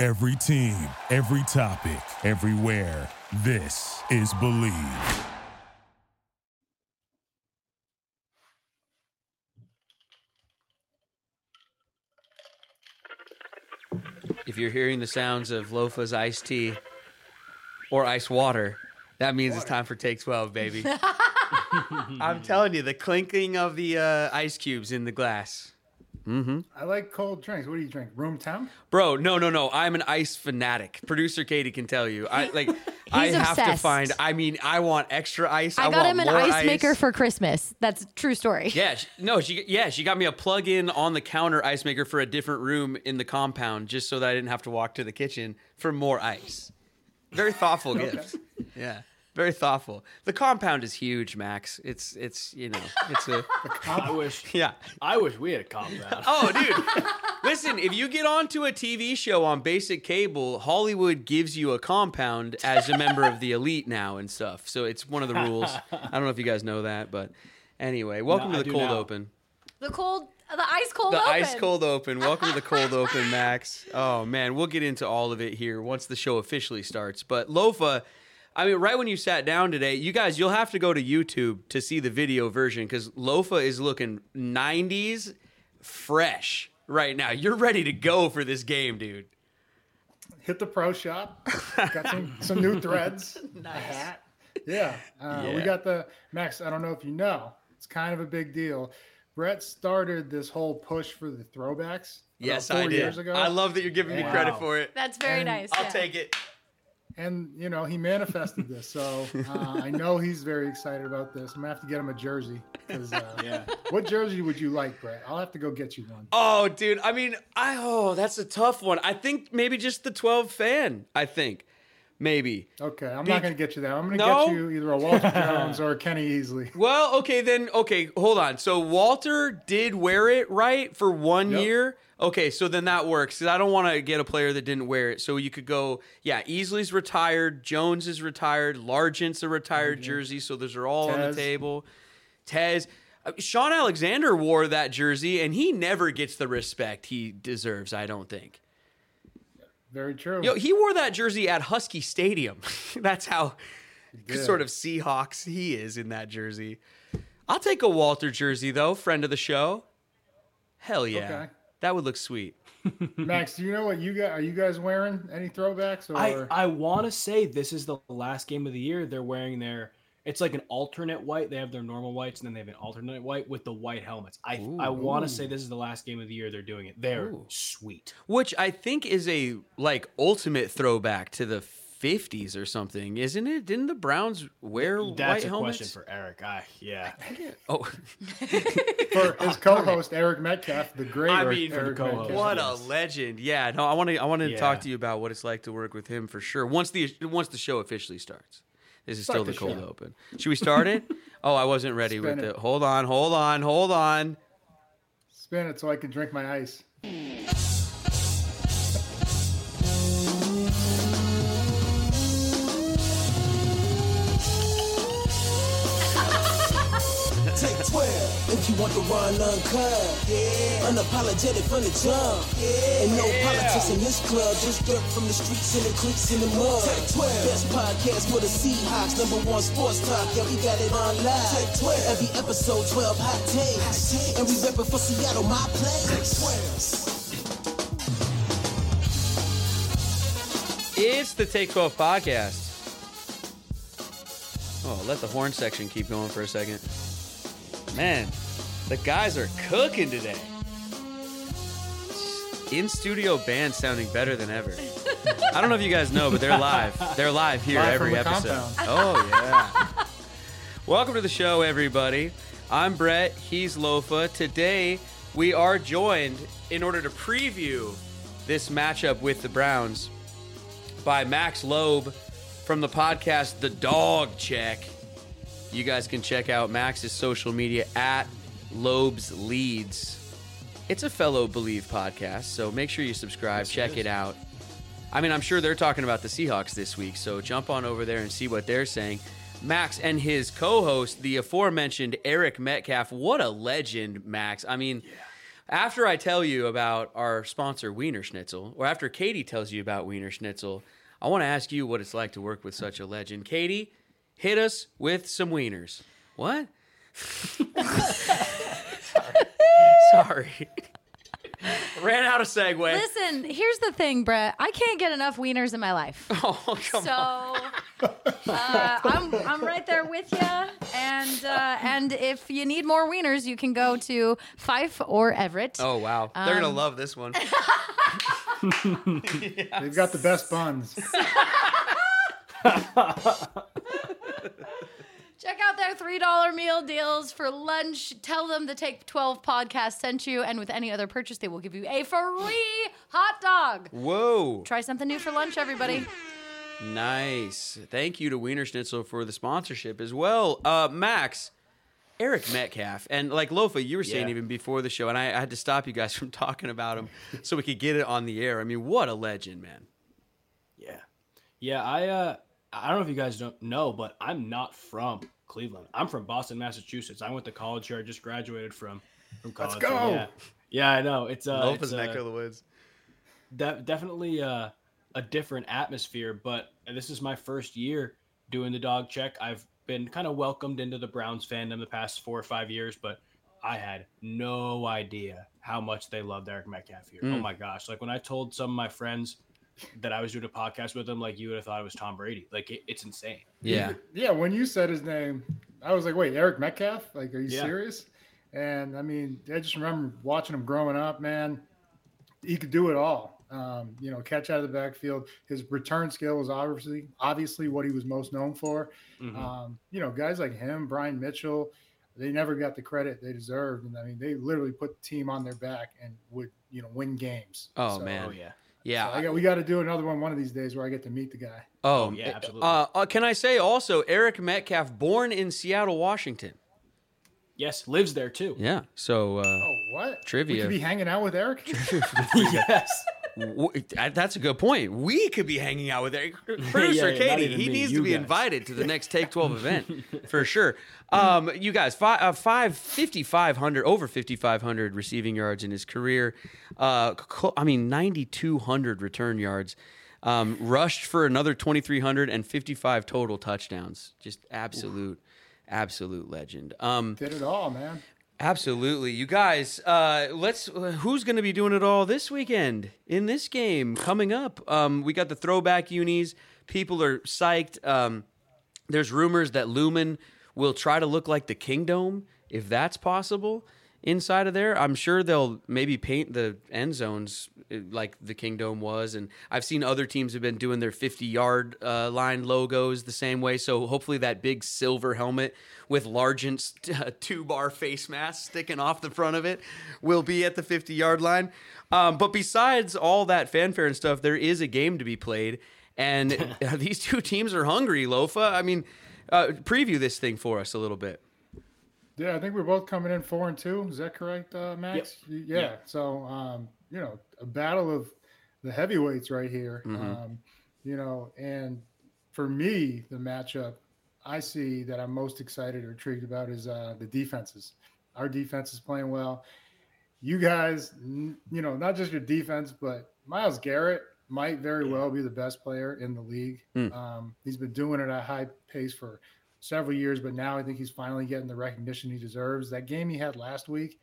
Every team, every topic, everywhere. This is Believe. If you're hearing the sounds of Lofa's iced tea or ice water, that means it's time for take 12, baby. I'm telling you, the clinking of the uh, ice cubes in the glass. Mm-hmm. I like cold drinks. What do you drink? Room temp? Bro, no, no, no. I'm an ice fanatic. Producer Katie can tell you. I like. I have to find. I mean, I want extra ice. I, I got want him an more ice maker for Christmas. That's a true story. Yeah, she, no, she yeah she got me a plug-in on the counter ice maker for a different room in the compound, just so that I didn't have to walk to the kitchen for more ice. Very thoughtful gift. Yeah, very thoughtful. The compound is huge, Max. It's it's you know it's a I wish. yeah. I wish we had a compound. Oh, dude. Listen, if you get onto a TV show on basic cable, Hollywood gives you a compound as a member of the elite now and stuff. So it's one of the rules. I don't know if you guys know that, but anyway, welcome No, to the cold now. open. The cold, the ice cold The open. ice cold open. Welcome to the cold open, Max. Oh man, we'll get into all of it here once the show officially starts. But Lofa, I mean, right when you sat down today, you guys, you'll have to go to YouTube to see the video version because Lofa is looking 90s fresh right now. You're ready to go for this game, dude. Hit the pro shop. Got some, some new threads. nice. A hat. Yeah. Uh, We got the Max. I don't know if you know. It's kind of a big deal. Brett started this whole push for the throwbacks. Yes, four I did. Years ago. I love that you're giving me credit Wow. for it. That's very And nice. I'll yeah. take it. And you know he manifested this, so uh, I know he's very excited about this. I'm gonna have to get him a jersey. Uh, Yeah. What jersey would you like, Brett? I'll have to go get you one. Oh, dude. I mean, I oh, that's a tough one. I think maybe just the 12 fan. I think maybe. Okay, I'm Be- not gonna get you that. I'm gonna No? get you either a Walter Jones or a Kenny Easley. Well, okay, then, okay, hold on. So Walter did wear it, right, for one Yep. year? Okay, so then that works. 'cause I don't want to get a player that didn't wear it. So you could go, yeah, Easley's retired, Jones is retired, Largent's a retired jersey. So those are all on the table. Tez. uh, Shaun Alexander wore that jersey, and he never gets the respect he deserves, I don't think. Very true. Yo, he wore that jersey at Husky Stadium. That's how sort of Seahawks he is in that jersey. I'll take a Walter jersey though, friend of the show. Hell yeah. Okay. That would look sweet. Max, do you know what you got? Are you guys wearing any throwbacks or? I, I want to say this is the last game of the year. They're wearing their. It's like an alternate white. They have their normal whites, and then they have an alternate white with the white helmets. I I want to say this is the last game of the year they're doing it. They're sweet. Which I think is a like ultimate throwback to the 50s or something, isn't it? Didn't the Browns wear That's white a helmets? question for Eric. Ah, I yeah. oh, for his co-host Eric Metcalf, the great I Eric, mean, Eric co-host. Metcalf. What a legend! Yeah, no, I want to. I want to Yeah. talk to you about what it's like to work with him for sure. Once the once the show officially starts, this is Start still the the cold show. open. Should we start it? oh, I wasn't ready Spin with it. it. Hold on, hold on, hold on. Spin it so I can drink my ice. 12 if you want the run uncut. Yeah. Unapologetic from the jump. Yeah. And no politics in this club. Just dirt from the streets and the creeks in the mud. Take 12. Best podcast for the Seahawks. Number one sports talk. Yeah, we got it on live. Take 12. Every episode 12 hot takes. And we reppin' for Seattle, my place. Take 12. It's the Take 12 podcast. Oh, let the horn section keep going for a second. Man, the guys are cooking today. In studio band sounding better than ever. I don't know if you guys know, but they're live. They're live here Live every episode. compound. Oh, yeah. Welcome to the show, everybody. I'm Brett. He's Lofa. Today, we are joined in order to preview this matchup with the Browns by Max Loeb from the podcast The Dawg Check. You guys can check out Max's social media at Loeb's Leads. It's a fellow Believe podcast, so make sure you subscribe, check it out. I mean, I'm sure they're talking about the Seahawks this week, so jump on over there and see what they're saying. Max and his co host, the aforementioned Eric Metcalf. What a legend, Max. I mean, after I tell you about our sponsor, Wienerschnitzel, or after Katie tells you about Wienerschnitzel, I want to ask you what it's like to work with such a legend. Katie, hit us with some wieners. What? Sorry. Ran out of segue. Listen, here's the thing, Brett. I can't get enough wieners in my life. Oh, come so on. uh, I'm I'm right there with you, and uh, and if you need more wieners, you can go to Fife or Everett. Oh, wow. They're going to Um, love this one. They've got the best buns. Check out their three dollar meal deals for lunch. Tell them the Take Twelve podcast sent you, and with any other purchase, they will give you a free hot dog. Whoa. Try something new for lunch, everybody. Nice. Thank you to Wienerschnitzel for the sponsorship as well. Uh, Max, Eric Metcalf, and like Lofa, you were saying Yeah. even before the show, and I, I had to stop you guys from talking about him so we could get it on the air. I mean, what a legend, man. Yeah. Yeah, I uh I don't know if you guys don't know, but I'm not from Cleveland. I'm from Boston, Massachusetts. I went to college here. I just graduated from from college. Let's so go. yeah. Yeah, I know. It's uh, Lofa's it's, neck uh, of the woods. de- definitely uh, a different atmosphere. But this is my first year doing the Dawg Check. I've been kind of welcomed into the Browns fandom the past four or five years, but I had no idea how much they loved Eric Metcalf here. Oh my gosh! Like when I told some of my friends that I was doing a podcast with him, like you would have thought it was Tom Brady. Like it, it's insane. Yeah. Yeah, when you said his name, I was like, wait, Eric Metcalf? Like, are you Yeah. serious? And I mean, I just remember watching him growing up, man. He could do it all. Um, you know, catch out of the backfield. His return skill was obviously obviously what he was most known for. Mhm. Um, you know, guys like him, Brian Mitchell, they never got the credit they deserved. And I mean, they literally put the team on their back and would, you know, win games. Oh, So, man. oh yeah. Yeah. so I got, we got to do another one one of these days where I get to meet the guy. oh, yeah, eh, absolutely. Uh, uh, can I say also, Eric Metcalf, born in Seattle, Washington. Yes, lives there too. Yeah. So, uh, Oh, what? We Trivia. could be hanging out with Eric? yes. W- That's a good point. We could be hanging out with Eric. Producer yeah, not Katie, he me, needs to be guys. invited to the next Take 12 event for sure. Um, you guys, five, uh, five, 5,500, over 5,500 receiving yards in his career. Uh, I mean, 9,200 return yards. Um, rushed for another 2,355 total touchdowns. Just absolute, absolute legend. Um, Did it all, man. Absolutely, you guys. Uh, let's. Who's going to be doing it all this weekend in this game coming up? Um, we got the throwback unis. People are psyched. Um, there's rumors that Lumen will try to look like the Kingdom, if that's possible. Inside of there, I'm sure they'll maybe paint the end zones uh, like the Kingdom was, and I've seen other teams have been doing their 50 yard uh, line logos the same way. So hopefully that big silver helmet with Largent's uh, two bar face mask sticking off the front of it will be at the 50 yard line. Um, but besides all that fanfare and stuff, there is a game to be played, and these two teams are hungry. Lofa, I mean, uh, preview this thing for us a little bit. Yeah, I think we're both coming in four and two. Is that correct, uh, Max? Y- Yeah. Yep. So, um, you know, a battle of the heavyweights right here. Mhm. Um, you know, and for me, the matchup I see that I'm most excited or intrigued about is uh, the defenses. Our defense is playing well. You guys, n- you know, not just your defense, but Myles Garrett might very well be the best player in the league. Mm. Um, he's been doing it at a high pace for several years, but now I think he's finally getting the recognition he deserves. That game he had last week,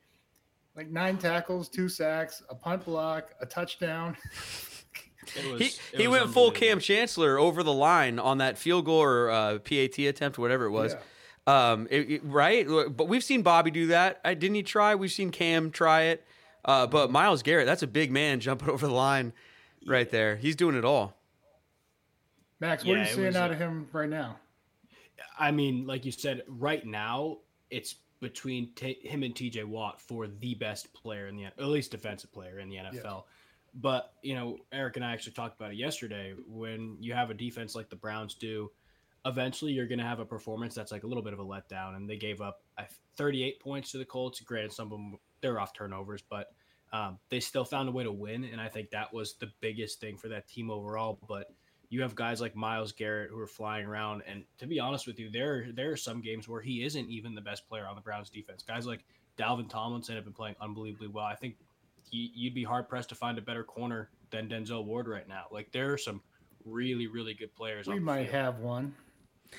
like nine tackles, two sacks, a punt block, a touchdown. It was, He, he was went full. Kam Chancellor over the line on that field goal or uh, PAT attempt, whatever it was. Um, it- it- right? But we've seen Bobby do that. Uh, didn't he try? We've seen Kam try it. Uh, but Myles Garrett, that's a big man jumping over the line right there. He's doing it all. Max, what Yeah, are you seeing was, out uh, of him right now? I mean, like you said, right now it's between t- him and TJ Watt for the best player in the at least defensive player in the NFL. But you know, Eric and I actually talked about it yesterday. When you have a defense like the Browns do, eventually you're going to have a performance that's like a little bit of a letdown. And they gave up 38 points to the Colts. Granted, some of them they're off turnovers, but um, they still found a way to win. And I think that was the biggest thing for that team overall. But you have guys like Myles Garrett who are flying around, and to be honest with you, there there are some games where he isn't even the best player on the Browns defense. Guys like Dalvin Tomlinson have been playing unbelievably well. I think he, you'd be hard pressed to find a better corner than Denzel Ward right now. Like there are some really really good players. We might have one.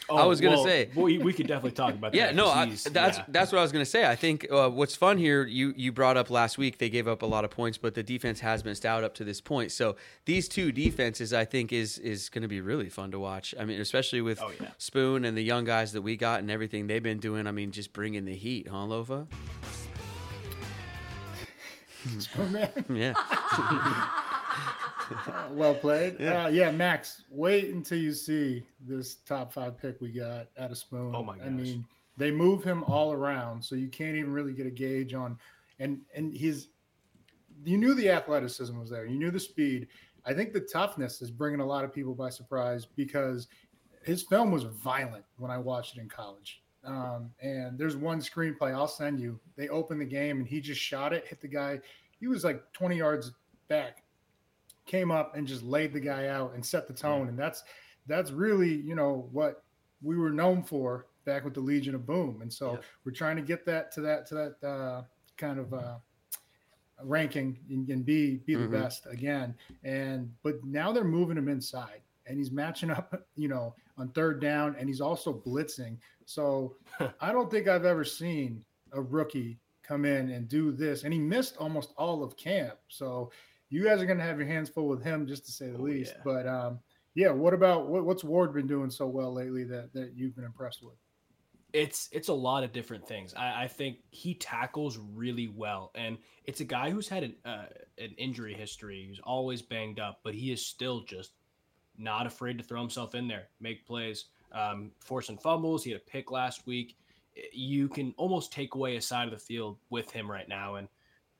Oh, I was gonna well, say we, we could definitely talk about that. yeah, no, I, that's yeah. that's what I was gonna say. I think uh, what's fun here, you you brought up last week, they gave up a lot of points, but the defense has been stout up to this point. So these two defenses, I think, is is going to be really fun to watch. I mean, especially with oh, yeah. Spoon and the young guys that we got and everything they've been doing. I mean, just bringing the heat, huh, Lofa? Spoon man. Yeah. well played. Yeah. Uh, yeah, Max. Wait until you see this top five pick we got out of Spoon. Oh my gosh. I mean, they move him all around, so you can't even really get a gauge on. And and he's, you knew the athleticism was there. You knew the speed. I think the toughness is bringing a lot of people by surprise because his film was violent when I watched it in college. Um, and there's one screenplay I'll send you. They opened the game and he just shot it, hit the guy. He was like 20 yards back came up and just laid the guy out and set the tone. And that's that's really you know what we were known for back with the Legion of Boom. And so yeah. we're trying to get that to that to that uh, kind of uh, ranking and, be be the mm-hmm. best again. And but now they're moving him inside. And he's matching up, you know, on third down, and he's also blitzing. So I don't think I've ever seen a rookie come in and do this. And he missed almost all of camp. So you guys are going to have your hands full with him, just to say the oh, least. Yeah. But um, yeah, what about what, what's Ward been doing so well lately that that you've been impressed with? It's it's a lot of different things. I, I think he tackles really well, and it's a guy who's had an uh, an injury history. He's always banged up, but he is still just not afraid to throw himself in there, make plays, um, forcing fumbles. He had a pick last week. You can almost take away a side of the field with him right now, and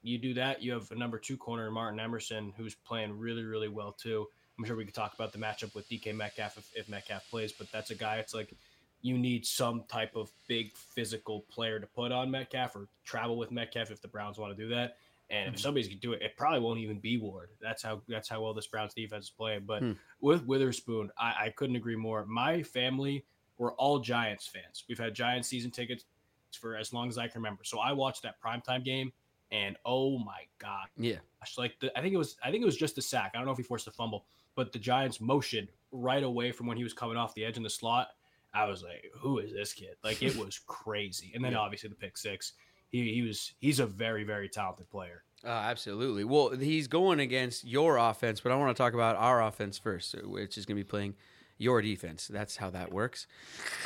you do that, you have a number two corner, Martin Emerson, who's playing really, really well too. I'm sure we could talk about the matchup with DK Metcalf if, if Metcalf plays, but that's a guy. It's like you need some type of big physical player to put on Metcalf or travel with Metcalf if the Browns want to do that. And if somebody's gonna do it, it probably won't even be Ward. That's how that's how well this Browns defense is playing. But hmm. with Witherspoon, I, I couldn't agree more. My family were all Giants fans. We've had Giants season tickets for as long as I can remember. So I watched that primetime game and oh my god, yeah, like the, I think it was I think it was just the sack. I don't know if he forced a fumble, but the Giants motion right away from when he was coming off the edge in the slot. I was like, who is this kid? Like it was crazy. And then yeah. obviously the pick six. He he was he's a very very talented player. Uh, absolutely. Well, he's going against your offense, but I want to talk about our offense first, which is going to be playing your defense. That's how that works.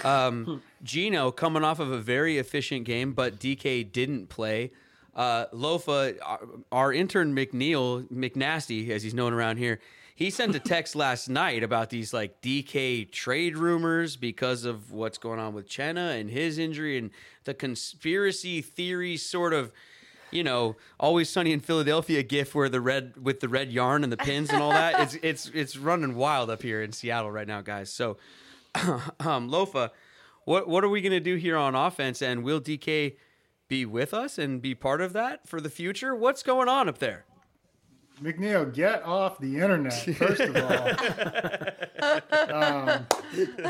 Um, Geno coming off of a very efficient game, but DK didn't play. Uh, Lofa, our, our intern McNeil, McNasty, as he's known around here, he sent a text last night about these like DK trade rumors because of what's going on with Chenna and his injury and the conspiracy theory sort of, you know, always sunny in Philadelphia gif where the red with the red yarn and the pins and all that. It's it's it's running wild up here in Seattle right now, guys. So, um, Lofa, what what are we gonna do here on offense? And will DK be with us and be part of that for the future? What's going on up there? McNeil, get off the internet, first of all. um,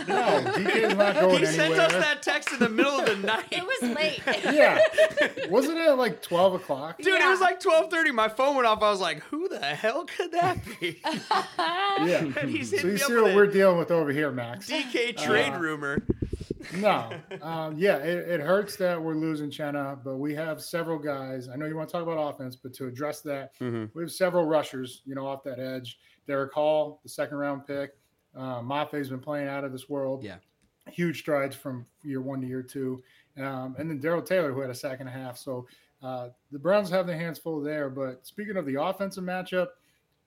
no, DK's not going he anywhere. He sent us that text in the middle of the night. It was late. yeah. Wasn't it like 12 o'clock? Dude, yeah. it was like 12.30. My phone went off. I was like, who the hell could that be? yeah. so you see what we're dealing with over here, Max. DK trade uh, rumor no, um, yeah, it, it, hurts that we're losing Chenna, but we have several guys. I know you want to talk about offense, but to address that, mm-hmm. we have several rushers, you know, off that edge. Derick Hall, the second round pick. Uh, Mafe's been playing out of this world. Yeah, huge strides from year one to year two, um, and then Darrell Taylor, who had a sack and a half. So uh, the Browns have their hands full there. But speaking of the offensive matchup,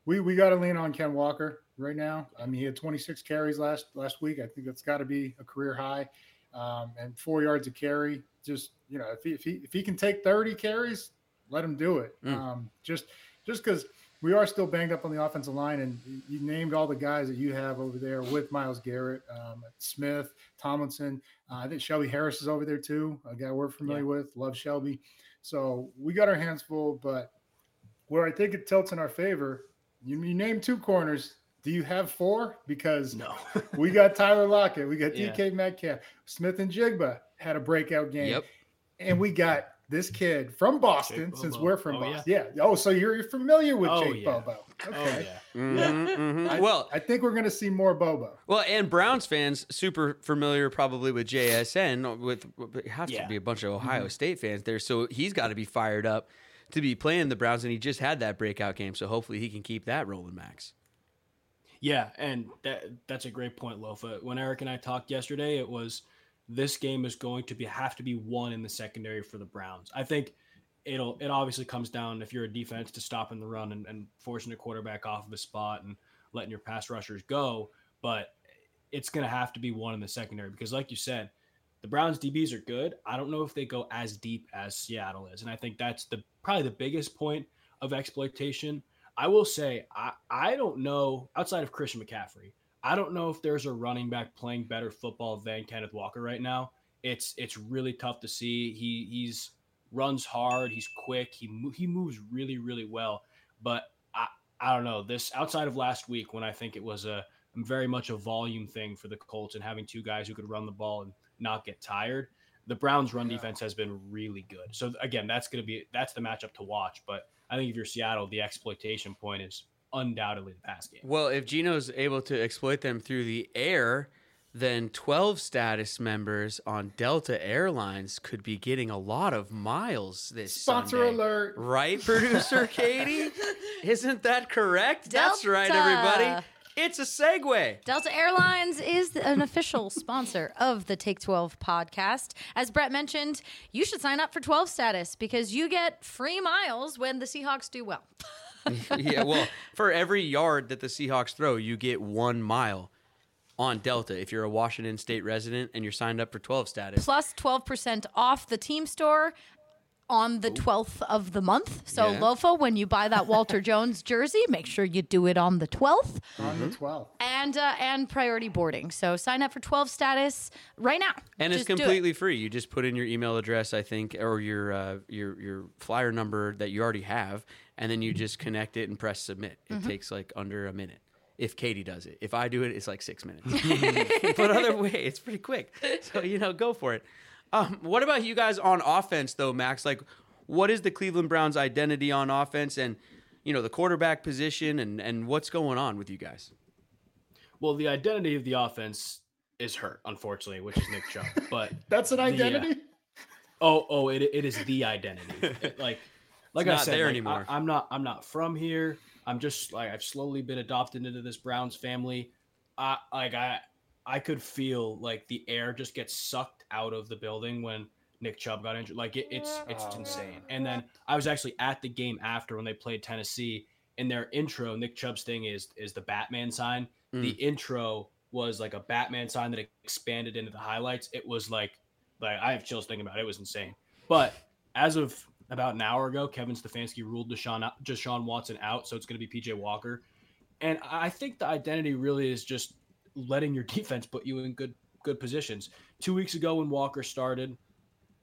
we we got to lean on Ken Walker right now. I mean, he had 26 carries last last week. I think that's got to be a career high, um, and four yards of carry. Just you know, if he, if he if he can take 30 carries, let him do it. Mm. Um, just just because we are still banged up on the offensive line, and you named all the guys that you have over there with Myles Garrett, um, Smith, Tomlinson. Uh, I think Shelby Harris is over there too, a guy we're familiar yeah. with. Love Shelby. So we got our hands full, but where I think it tilts in our favor, you, you name two corners. Do you have four? Because no, we got Tyler Lockett, we got DK yeah. Metcalf, Smith-Njigba had a breakout game, yep. and we got this kid from Boston, since we're from oh, Boston. Yeah. yeah. Oh, so you're familiar with oh, Jake yeah. Bobo. Oh, okay. Oh, yeah. Mm-hmm, mm-hmm. I, well, I think we're going to see more Bobo. Well, and Browns fans super familiar probably with JSN. With it has to be a bunch of Ohio mm-hmm. State fans there, so he's got to be fired up to be playing the Browns, and he just had that breakout game. So hopefully he can keep that rolling, Max. Yeah, and that that's a great point, Lofa. When Eric and I talked yesterday, it was – this game is going to be have to be won in the secondary for the Browns. I think it'll it obviously comes down if you're a defense to stopping the run and, and forcing a quarterback off of a spot and letting your pass rushers go, but it's to have to be one in the secondary because, like you said, the Browns DBs are good. I don't know if they go as deep as Seattle is, and I think that's the probably the biggest point of exploitation. I will say I I don't know outside of Christian McCaffrey. I don't know if there's a running back playing better football than Kenneth Walker right now. It's it's really tough to see. He he's runs hard. He's quick. He he moves really really well. But I I don't know this outside of last week when I think it was a very much a volume thing for the Colts and having two guys who could run the ball and not get tired. The Browns' run yeah. defense has been really good. So again, that's going to be that's the matchup to watch. But I think if you're Seattle, the exploitation point is undoubtedly the pass game. Well, if Geno's able to exploit them through the air, then 12 status members on Delta Airlines could be getting a lot of miles this Sponsor Sunday. alert. Right, producer Katie? Isn't that correct? Delta. That's right, everybody. It's a segue. Delta Airlines is an official sponsor of the Take 12 podcast. As Brett mentioned, you should sign up for 12 status because you get free miles when the Seahawks do well. yeah, well, for every yard that the Seahawks throw, you get one mile on Delta if you're a Washington State resident and you're signed up for 12 status. Plus 12% off the team store on the 12th of the month. So, yeah. Lofa, when you buy that Walter Jones jersey, make sure you do it on the 12th. On the 12th. And uh, and priority boarding. So, sign up for 12 status right now. And just it's completely it. free. You just put in your email address, I think, or your uh, your your flyer number that you already have, and then you just connect it and press submit. It mm-hmm. takes like under a minute. If Katie does it, if I do it, it's like six minutes. but other way, it's pretty quick. So you know, go for it. Um, what about you guys on offense, though, Max? Like, what is the Cleveland Browns' identity on offense, and you know the quarterback position, and and what's going on with you guys? Well, the identity of the offense is hurt, unfortunately, which is Nick Chubb. But that's an identity. The, uh, oh, oh, it, it is the identity. It, like, like it's I said, there like, anymore. I, I'm not. I'm not from here. I'm just like I've slowly been adopted into this Browns family. I like I I could feel like the air just gets sucked out of the building when Nick Chubb got injured. Like it, it's it's oh, insane. And then I was actually at the game after when they played Tennessee. In their intro, Nick Chubb's thing is is the Batman sign. Mm. The intro was like a Batman sign that expanded into the highlights. It was like like I have chills thinking about it. It was insane. But as of about an hour ago, Kevin Stefanski ruled Deshaun just Deshaun Watson out, so it's going to be PJ Walker. And I think the identity really is just letting your defense put you in good good positions. Two weeks ago when Walker started,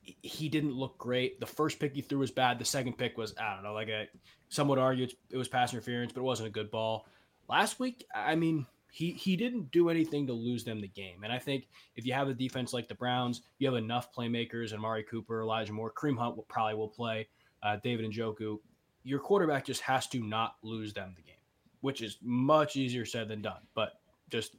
he didn't look great. The first pick he threw was bad. The second pick was I don't know, like a some would argue it was pass interference, but it wasn't a good ball. Last week, I mean, he he didn't do anything to lose them the game. And I think if you have a defense like the Browns, you have enough playmakers, and Mari Cooper, Elijah Moore, Kareem Hunt will probably will play, uh, David Njoku. Your quarterback just has to not lose them the game, which is much easier said than done. But just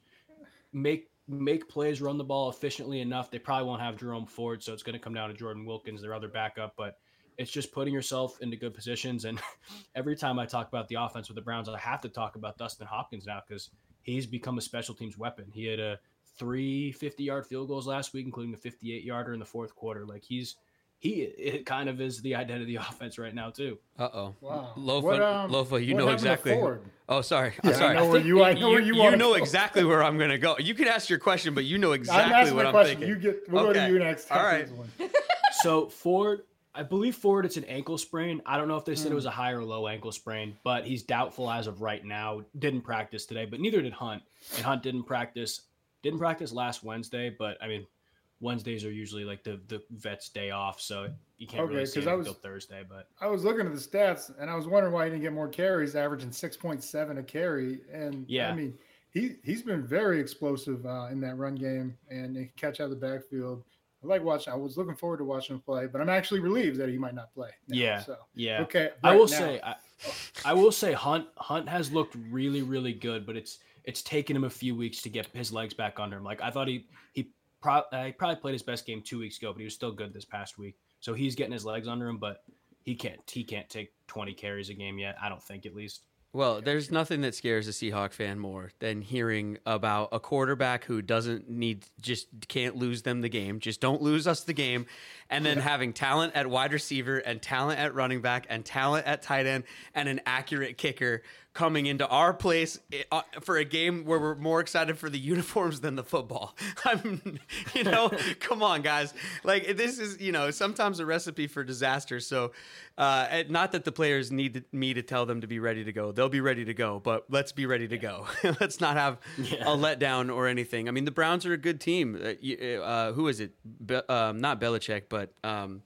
make make plays, run the ball efficiently enough. They probably won't have Jerome Ford, so it's going to come down to Jordan Wilkins, their other backup. But it's just putting yourself into good positions. And every time I talk about the offense with the Browns, I have to talk about Dustin Hopkins now because he's become a special teams weapon. He had a three 50 yard field goals last week, including a 58 yarder in the fourth quarter. Like he's he it kind of is the identity of the offense right now too. Uh oh. Wow. Lofa, um, Lofa, you know exactly. Oh, sorry. I'm sorry. I know where you. I know where you, you, you know go. exactly where I'm going to go. You can ask your question, but you know exactly I'm what I'm question. thinking. You get. We'll okay. go to you next. All right. so Ford I believe Ford it's an ankle sprain. I don't know if they said it was a high or low ankle sprain, but he's doubtful as of right now. Didn't practice today, but neither did Hunt. And Hunt didn't practice didn't practice last Wednesday, but I mean Wednesdays are usually like the the vet's day off, so you can't Okay, really see it was- until Thursday. But I was looking at the stats and I was wondering why he didn't get more carries, averaging six point seven a carry. And Yeah. I mean, he he's been very explosive uh, in that run game and he can catch out of the backfield. I like watching. I was looking forward to watching him play, but I'm actually relieved that he might not play. now, Yeah. So yeah, okay. I will now- say I, I will say Hunt Hunt has looked really really good, but it's it's taken him a few weeks to get his legs back under him. Like I thought he he, pro, uh, he probably played his best game two weeks ago, but he was still good this past week. So he's getting his legs under him, but he can't he can't take 20 carries a game yet. I don't think at least. Well, there's nothing that scares a Seahawk fan more than hearing about a quarterback who doesn't need, just can't lose them the game. Just don't lose us the game. And then having talent at wide receiver and talent at running back and talent at tight end and an accurate kicker coming into our place uh, for a game where we're more excited for the uniforms than the football. I'm, you know, come on, guys. Like this is, you know, sometimes a recipe for disaster. So, uh, not that the players need me to tell them to be ready to go. They'll be ready to go, but let's be ready to go. let's not have a letdown or anything. I mean, the Browns are a good team. Uh, uh, who is it? Be- um, not Belichick, but um,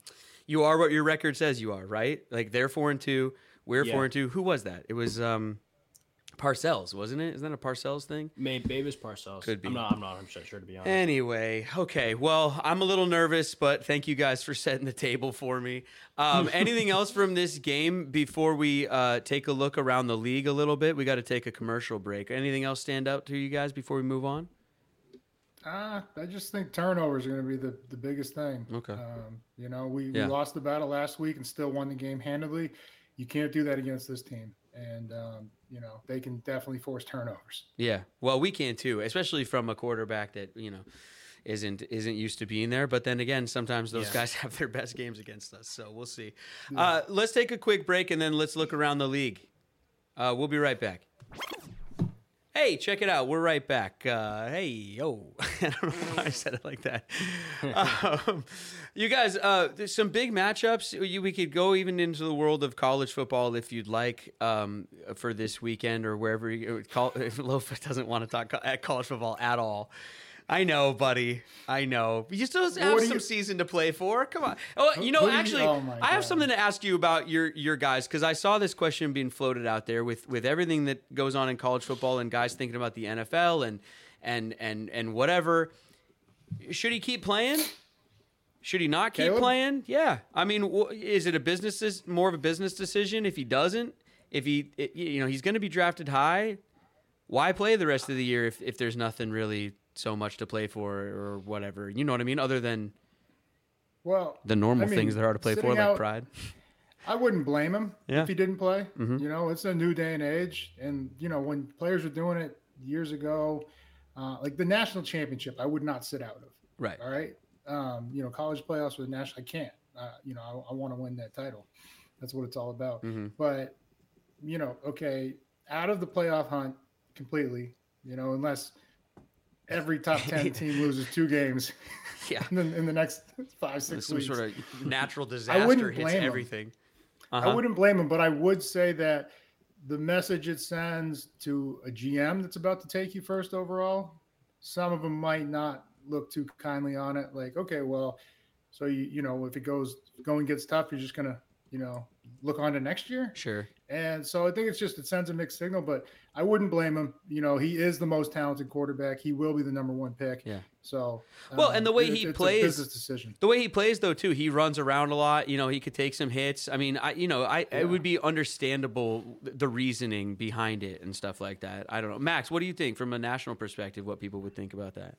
you are what your record says you are, right? Like they're four and two. We're Yeah. four and two. Who was that? It was um, Parcells, wasn't it? Isn't that a Parcells thing? Maybe Bavis Parcells. Could be. I'm not. I'm not. I'm sure, sure to be honest. Anyway, okay. Well, I'm a little nervous, but thank you guys for setting the table for me. Um, anything else from this game before we uh, take a look around the league a little bit? We got to take a commercial break. Anything else stand out to you guys before we move on? Uh, I just think turnovers are going to be the, the biggest thing. Okay. Um, you know, we, Yeah. we lost the battle last week and still won the game handedly. You can't do that against this team. And, um, you know, they can definitely force turnovers. Yeah. Well, we can too, especially from a quarterback that you know isn't isn't used to being there. But then again, sometimes those Yeah. guys have their best games against us. So we'll see. Uh, let's take a quick break and then let's look around the league. Uh, we'll be right back. Hey, check it out. We're right back. Uh, hey, yo. I don't know why I said it like that. um, you guys, uh, there's some big matchups. You, we could go even into the world of college football if you'd like um, for this weekend or wherever you call. If Lofa doesn't want to talk at college football at all. I know, buddy. I know. You still have what some you- season to play for. Come on. Oh, you know, actually, oh I have something to ask you about your your guys because I saw this question being floated out there with with everything that goes on in college football and guys thinking about the NFL and and and and whatever. Should he keep playing? Should he not keep Caleb? playing? Yeah. I mean, is it a business more of a business decision if he doesn't? If he you know, he's going to be drafted high. Why play the rest of the year if if there's nothing really so much to play for or whatever? You know what I mean? Other than Well, the normal I mean, things there are to play for, sitting like pride. I wouldn't blame him Yeah. Mm-hmm. if he didn't play. You know, it's a new day and age, and you know when players were doing it years ago, uh, like the national championship, I would not sit out of. Right. All right. Um, you know, college playoffs with national, I can't. Uh, you know, I, I want to win that title. That's what it's all about. Mhm. But you know, okay, out of the playoff hunt completely. You know, unless every top ten team loses two games Yeah. in the, in the next five six Some weeks. sort of natural disaster wouldn't hits blame him. everything. I Uh-huh. wouldn't blame him, but I would say that the message it sends to a GM that's about to take you first overall, some of them might not look too kindly on it. Like, okay, well, so you you know if it goes going gets tough, you're just gonna you know look on to next year. Sure. And so I think it's just it sends a mixed signal, but I wouldn't blame him. You know, he is the most talented quarterback. He will be the number one pick. Yeah. So Well, and the um, way it's- he it's a plays- business decision. The way he plays, though, too, he runs around a lot. You know, he could take some hits. I mean, I, you know, I it would be understandable the reasoning behind it and stuff like that. I don't know, Max. What do you think from a national perspective? What people would think about that?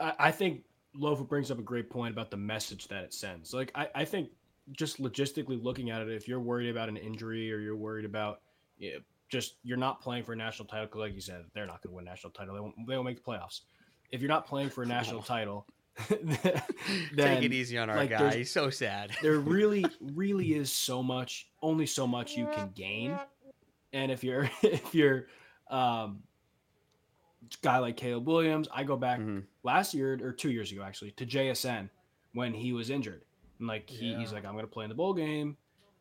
I, I think Lofa brings up a great point about the message that it sends. Like, I, I think just logistically looking at it, if you're worried about an injury or you're worried about you know, just you're not playing for a national title, like you said, they're not going to win a national title. They won't, they won't make the playoffs. If you're not playing for a national title, then Take it easy on our like, guy. He's so sad. there really really is so much only so much you can gain and if you're if you're um a guy like caleb williams i go back Mhm. last year or two years ago actually to jsn when he was injured And like he, he's like, I'm gonna play in the bowl game.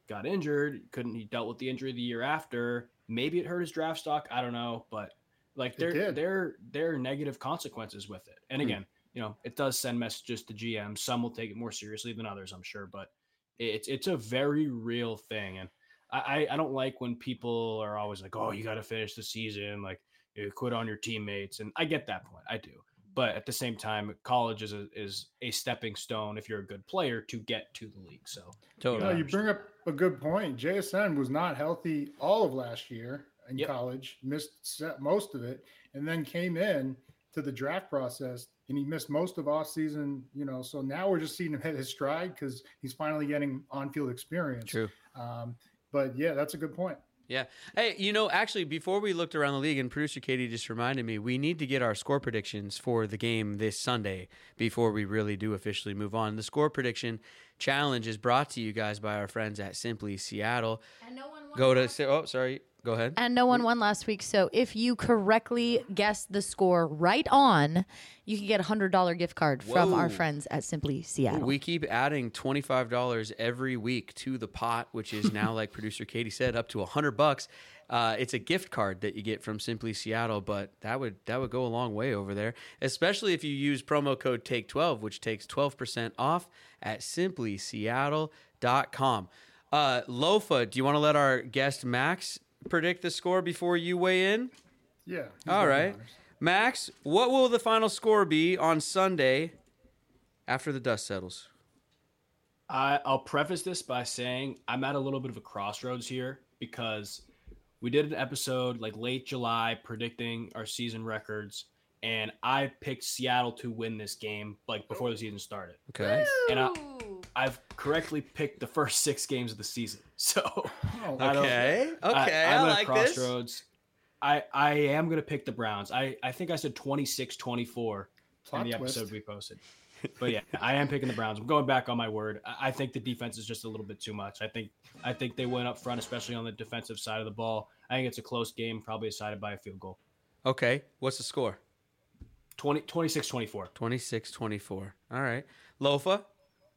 Got injured, couldn't he dealt with the injury the year after. Maybe it hurt his draft stock. I don't know, but like there there there are negative consequences with it. And hmm. again, you know, it does send messages to GM. Some will take it more seriously than others, I'm sure, but it's it's a very real thing. And I, I- I don't like when people are always like, oh, you got to finish the season, like you quit on your teammates. And I get that point. I do. But at the same time, college is a, is a stepping stone if you're a good player to get to the league. So Totally. No, you bring up a good point. JSN was not healthy all of last year in Yep. college, missed set most of it, and then came in to the draft process and he missed most of off season. You know, so now we're just seeing him hit his stride because he's finally getting on field experience. True. Um, but yeah, that's a good point. Yeah. Hey, you know, actually, before we looked around the league, and producer Katie just reminded me, we need to get our score predictions for the game this Sunday before we really do officially move on. The score prediction challenge is brought to you guys by our friends at Simply Seattle. And no one Go to oh, sorry. Go ahead. And no one won last week. So if you correctly guess the score right on, you can get a hundred dollar gift card from our friends at Simply Seattle. We keep adding twenty five dollars every week to the pot, which is now, like producer Katie said, up to a hundred bucks. Uh, it's a gift card that you get from Simply Seattle, but that would that would go a long way over there, especially if you use promo code Take Twelve, which takes twelve percent off at SimplySeattle.com. Uh, Lofa, do you want to let our guest Max predict the score before you weigh in? Yeah. All right. All got the right, honors. Max, what will the final score be on Sunday after the dust settles? I, I'll preface this by saying I'm at a little bit of a crossroads here because we did an episode like late July predicting our season records, and I picked Seattle to win this game like before the season started. Okay. And I, I've correctly picked the first six games of the season. So Oh, I don't- Okay. Okay. I, am at a like this. crossroads. I, I am going to pick the Browns. I, I think I said 26 24 Plot in the twist. episode we posted. But yeah, I am picking the Browns. I'm going back on my word. I, I think the defense is just a little bit too much. I think I think they went up front, especially on the defensive side of the ball. I think it's a close game, probably decided by a field goal. Okay. What's the score? 20, 26 24. 26 24. All right. Lofa?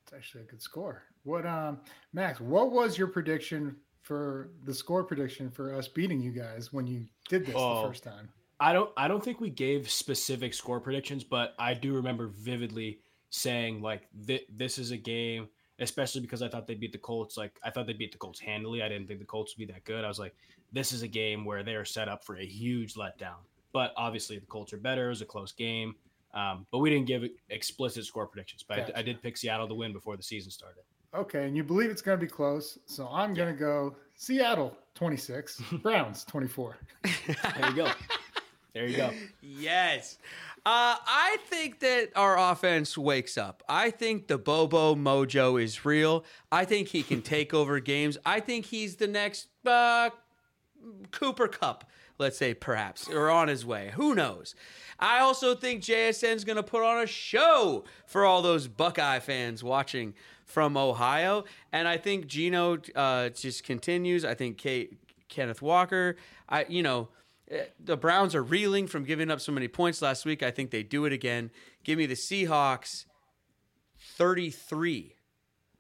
It's actually a good score. What, um, Max? What was your prediction for the score prediction for us beating you guys when you did this Oh. the first time? I don't I don't think we gave specific score predictions, but I do remember vividly saying like th- this is a game, especially because I thought they beat the Colts. Like I thought they beat the Colts handily. I didn't think the Colts would be that good. I was like, this is a game where they are set up for a huge letdown. But obviously the Colts are better. It was a close game. Um, but we didn't give explicit score predictions. But I, Gotcha. I did pick Seattle to win before the season started. Okay, and you believe it's going to be close, so I'm going to go Seattle 26, Browns 24. There you go. there you go. Yes. Uh, I think that our offense wakes up. I think the Bobo mojo is real. I think he can take over games. I think he's the next uh, Cooper Kupp, let's say, perhaps, or on his way. Who knows? I also think JSN's going to put on a show for all those Buckeye fans watching from Ohio. And I think Geno uh, just continues. I think Kate, Kenneth Walker, I, you know, eh, the Browns are reeling from giving up so many points last week. I think they do it again. Give me the Seahawks 33,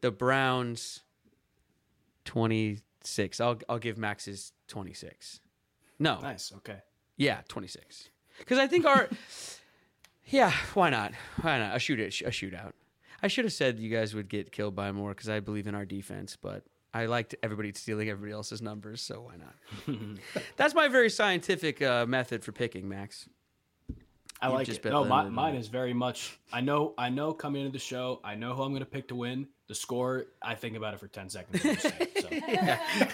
the Browns 26. I'll, I'll give Max's 26. No. Nice. Okay. Yeah, 26. Because I think our. yeah, why not? Why not? A shoot a shootout. I should have said you guys would get killed by more because I believe in our defense, but I liked everybody stealing everybody else's numbers, so why not? That's my very scientific uh, method for picking, Max. I You've like just it. No, my, mine is very much. I know. I know. Coming into the show, I know who I'm going to pick to win. The score, I think about it for ten seconds. I'm just saying,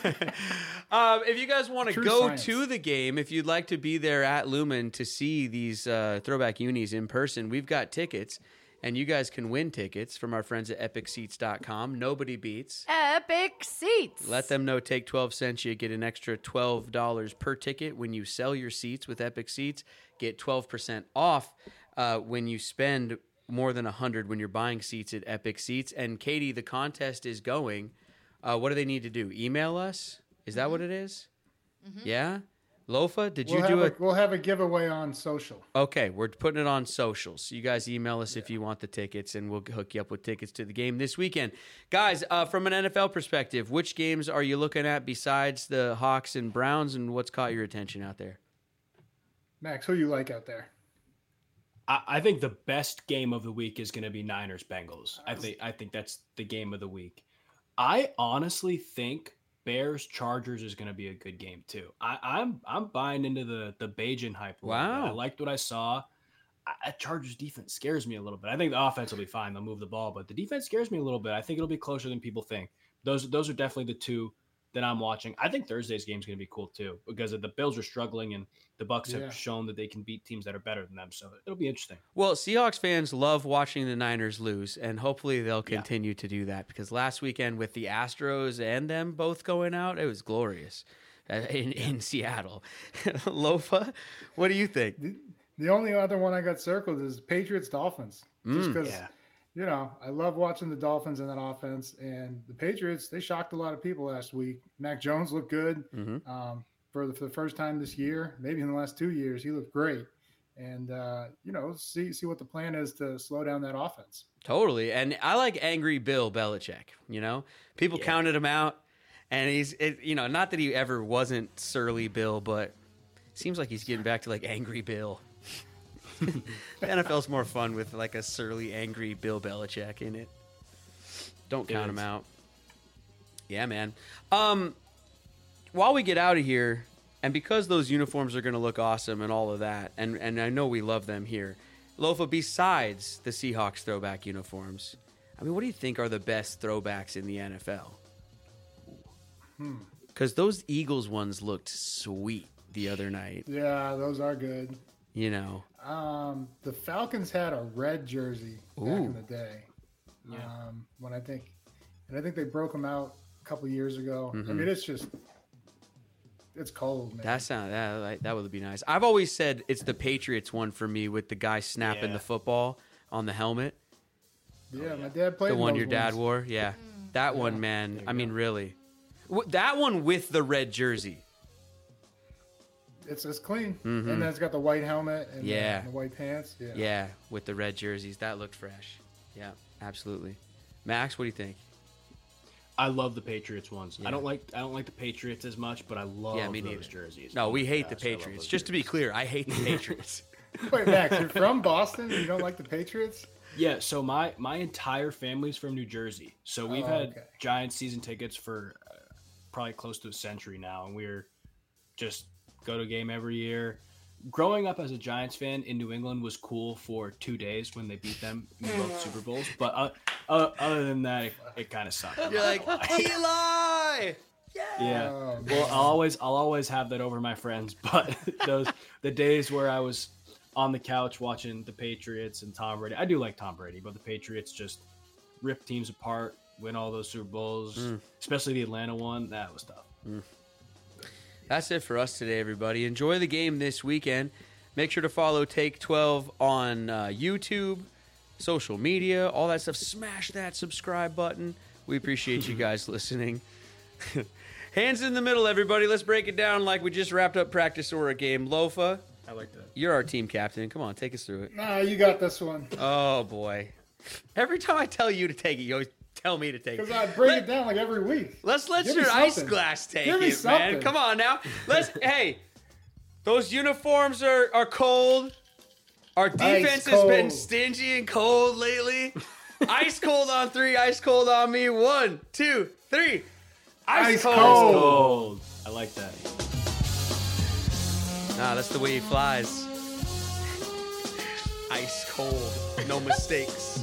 so. Um, if you guys want to go science. to the game, if you'd like to be there at Lumen to see these uh, throwback unis in person, we've got tickets, and you guys can win tickets from our friends at EpicSeats.com. Nobody beats. Epic seats. Let them know take 12 cents. You get an extra $12 per ticket when you sell your seats with Epic Seats. Get 12% off uh, when you spend more than 100 when you're buying seats at Epic Seats. And Katie, the contest is going. Uh, what do they need to do? Email us? Is that what it is? Yeah? Lofa, did you We'll do have it? a, we'll have a giveaway on social. Okay, we're putting it on socials. So you guys email us if you want the tickets, and we'll hook you up with tickets to the game this weekend. Guys, uh, from an NFL perspective, which games are you looking at besides the Hawks and Browns, and what's caught your attention out there? Max, who you like out there? I, I think the best game of the week is going to be Niners Bengals. I think I think that's the game of the week. I honestly think Bears Chargers is going to be a good game too. I, I'm I'm buying into the the Bagent hype. a little bit. Wow. I liked what I saw. I- Chargers defense scares me a little bit. I think the offense will be fine. They'll move the ball, but the defense scares me a little bit. I think it'll be closer than people think. Those those are definitely the two that I'm watching. I think Thursday's game is going to be cool too because the Bills are struggling and the Bucs Yeah. have shown that they can beat teams that are better than them. So it'll be interesting. Well, Seahawks fans love watching the Niners lose, and hopefully they'll Yeah. continue to do that because last weekend with the Astros and them both going out, it was glorious uh, in, in Seattle. Lofa, what do you think? The, the only other one I got circled is Patriots Dolphins. Just Mm. because, Yeah. You know, I love watching the Dolphins in that offense. And the Patriots, they shocked a lot of people last week. Mac Jones looked good Mhm. um, for, the, for the first time this year, maybe in the last two years. He looked great. And, uh, you know, see, see what the plan is to slow down that offense. Totally. And I like angry Bill Belichick, you know? People counted him out and he's it, you know, not that he ever wasn't surly Bill, but it seems like he's getting back to like angry Bill. the NFL's more fun with like a surly angry Bill Belichick in it. Don't count him out. Yeah, man. Um while we get out of here and because those uniforms are going to look awesome and all of that and and I know we love them here. Lofa, besides the Seahawks throwback uniforms, I mean, what do you think are the best throwbacks in the NFL? Because those Eagles ones looked sweet the other night. Yeah, those are good. You know, Um, the Falcons had a red jersey back in the day. Um, when I think, and I think they broke them out a couple years ago. I mean, it's just, it's cold, man. that sound that like, that would be nice. I've always said it's the Patriots one for me with the guy snapping Yeah. the football on the helmet. yeah, my dad played the one those your dad ones. wore. Yeah, that one, man. I mean, really, that one with the red jersey. It's it's clean, and then it's got the white helmet and the- Mm-hmm. Yeah. the, white pants. Yeah. Yeah, with the red jerseys, that looked fresh. Yeah, absolutely. Max, what do you think? I love the Patriots ones. Yeah. I don't like I don't like the Patriots as much, but I love Yeah, me those neither. jerseys. No, we my hate the gosh, I Patriots. those Just to be clear, I hate the Patriots. Wait, Max, you're from Boston. You don't like the Patriots? Yeah, so my my entire family's from New Jersey. So we've Oh, had okay. Giants season tickets for uh, probably close to a century now, and we're just go to a game every year. Growing up as a Giants fan in New England was cool for two days when they beat them in both Super Bowls, but uh, uh, other than that, it, it kind of sucked. You're like Eli. Yeah. Oh, well, I'll always I'll always have that over my friends, but those the days where I was on the couch watching the Patriots and Tom Brady. I do like Tom Brady, but the Patriots just rip teams apart, win all those Super Bowls, especially the Atlanta one. That was tough. That's it for us today, everybody. Enjoy the game this weekend. Make sure to follow Take 12 on uh, YouTube, social media, all that stuff. Smash that subscribe button. We appreciate you guys listening. Hands in the middle, everybody. Let's break it down like we just wrapped up practice or a game. Lofa, I like that. you're our team captain. Come on, take us through it. Nah, you got this one. Oh, boy. Every time I tell you to take it, you always tell me to take Because. I break Let- it down like every week. Let's let Give me your ice glass take Give me it, man. Come on now. Let's hey. Those uniforms are, are cold. Our defense has been stingy and cold lately. ice cold on three, ice cold on me. One, two, three. Ice, Ice cold. cold. I like that. Nah, that's the way he flies. ice cold. No mistakes.